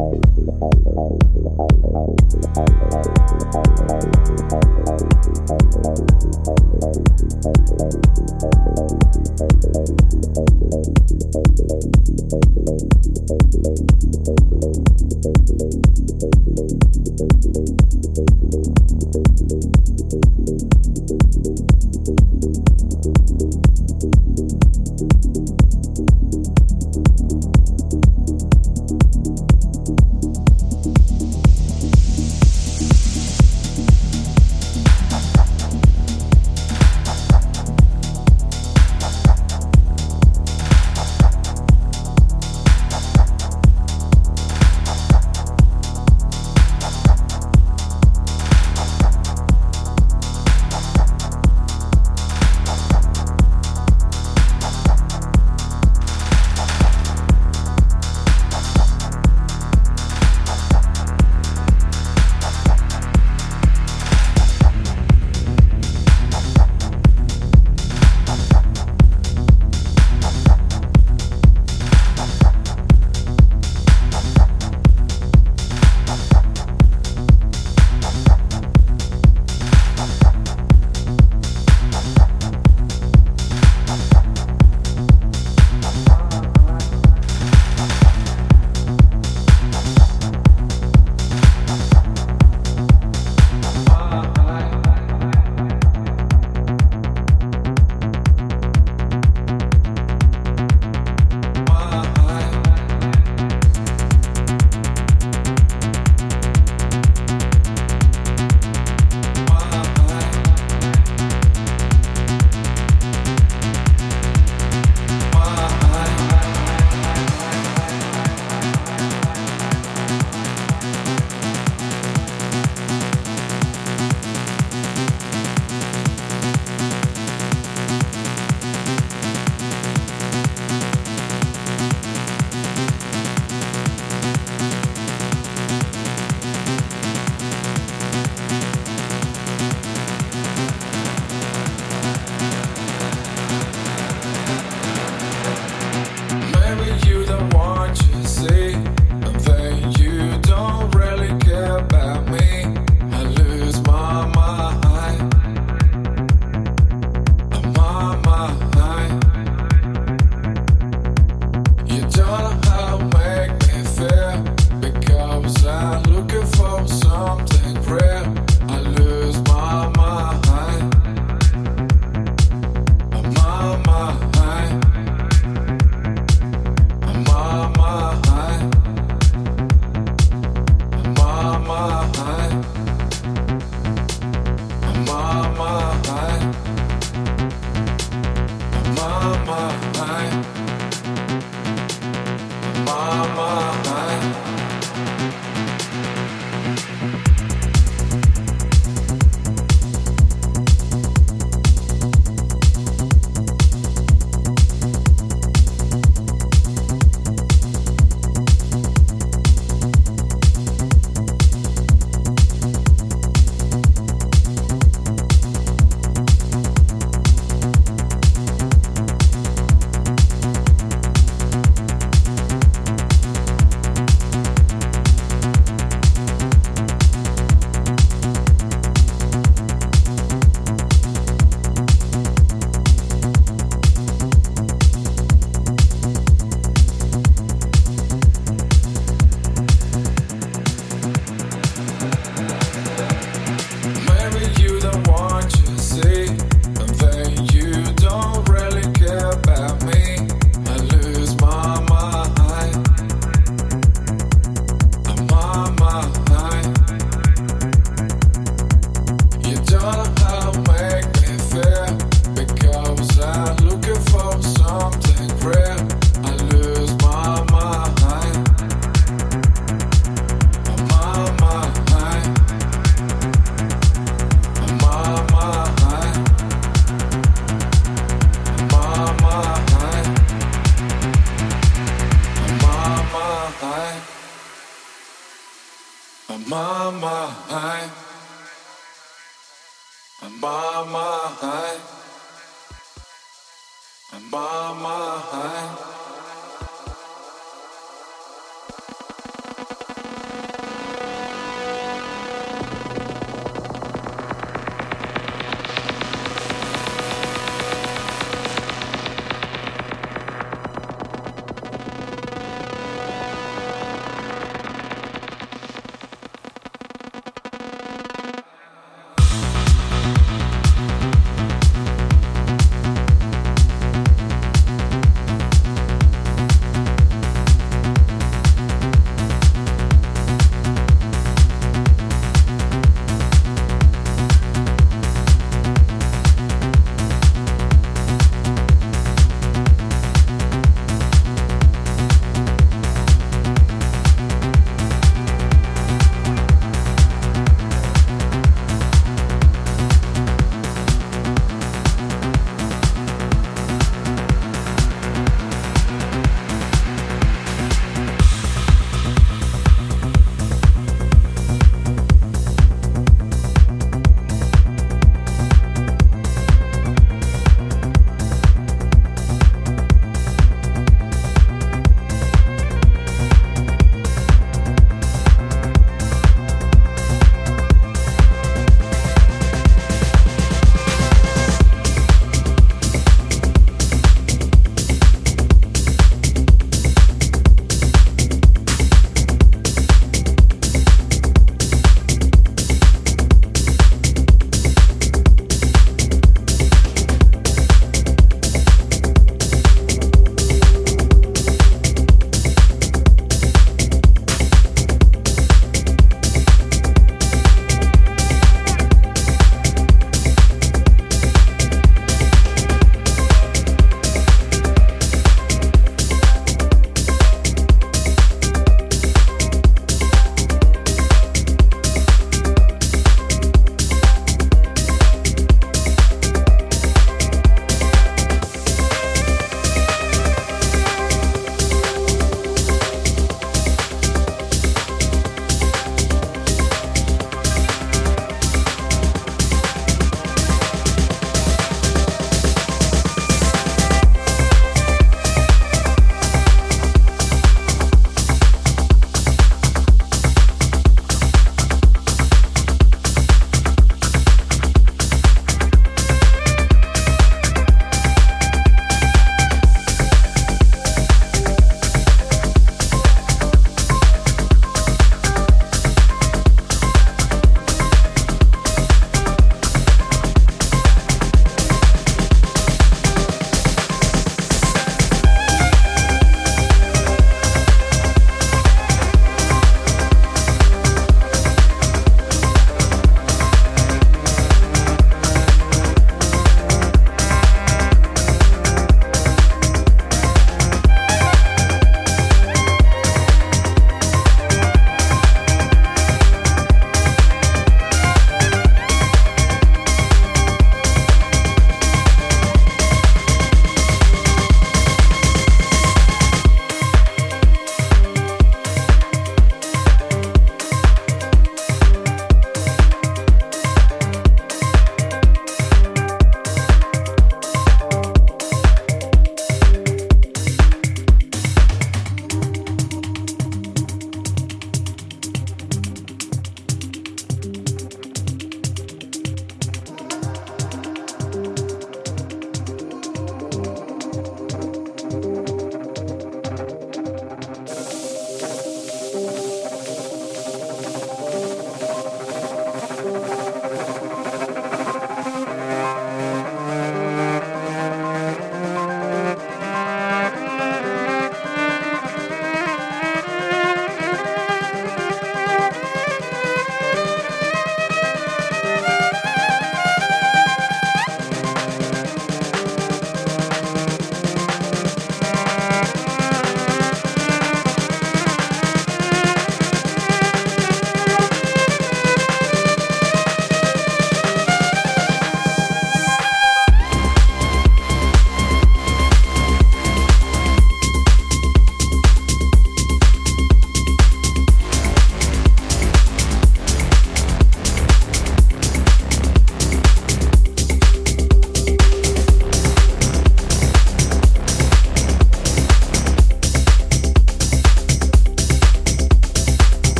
Thank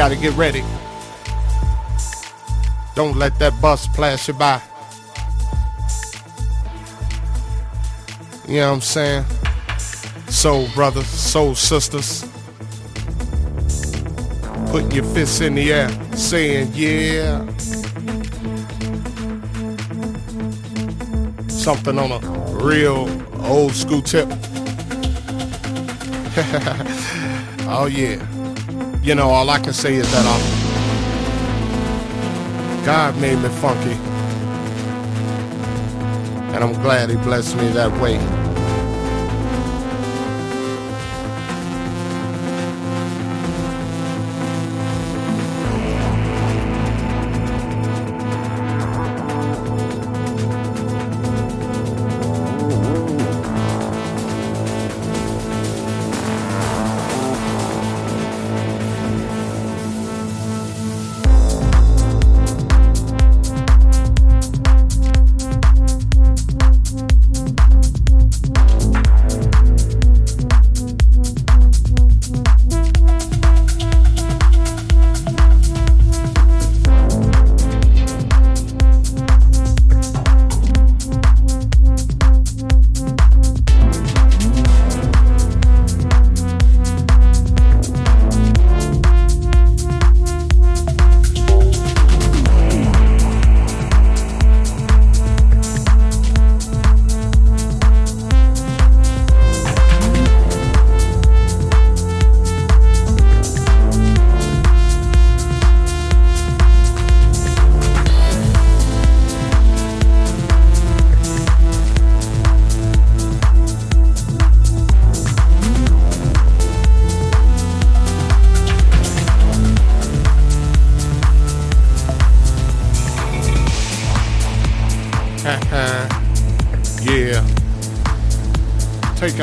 gotta get ready. Don't let that bus pass you by. You know what I'm saying? Soul brothers, soul sisters. Putting your fists in the air, saying, yeah. Something on a real old school tip. oh, yeah you know, all I can say is that um, God made me funky. And I'm glad he blessed me that way.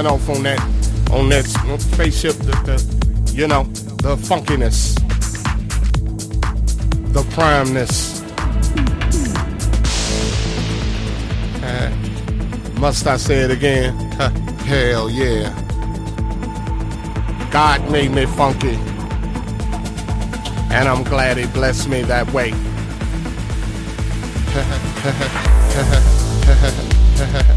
Off on that on that spaceship, the, the you know, the funkiness, the primeness. Uh, must I say it again? Hell yeah. God made me funky. And I'm glad he blessed me that way.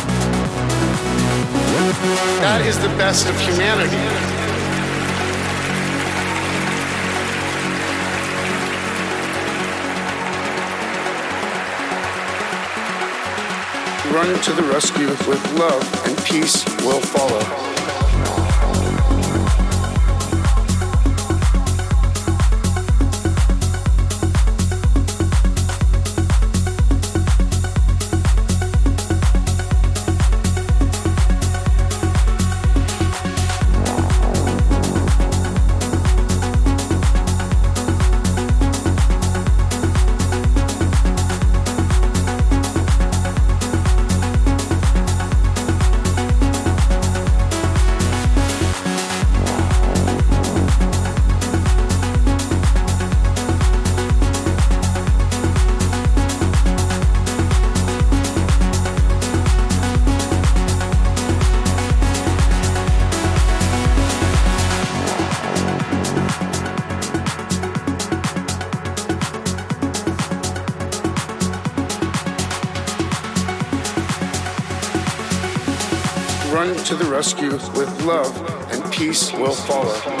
That is the best of humanity. Run to the rescue with love and peace will follow. With love, and peace will follow.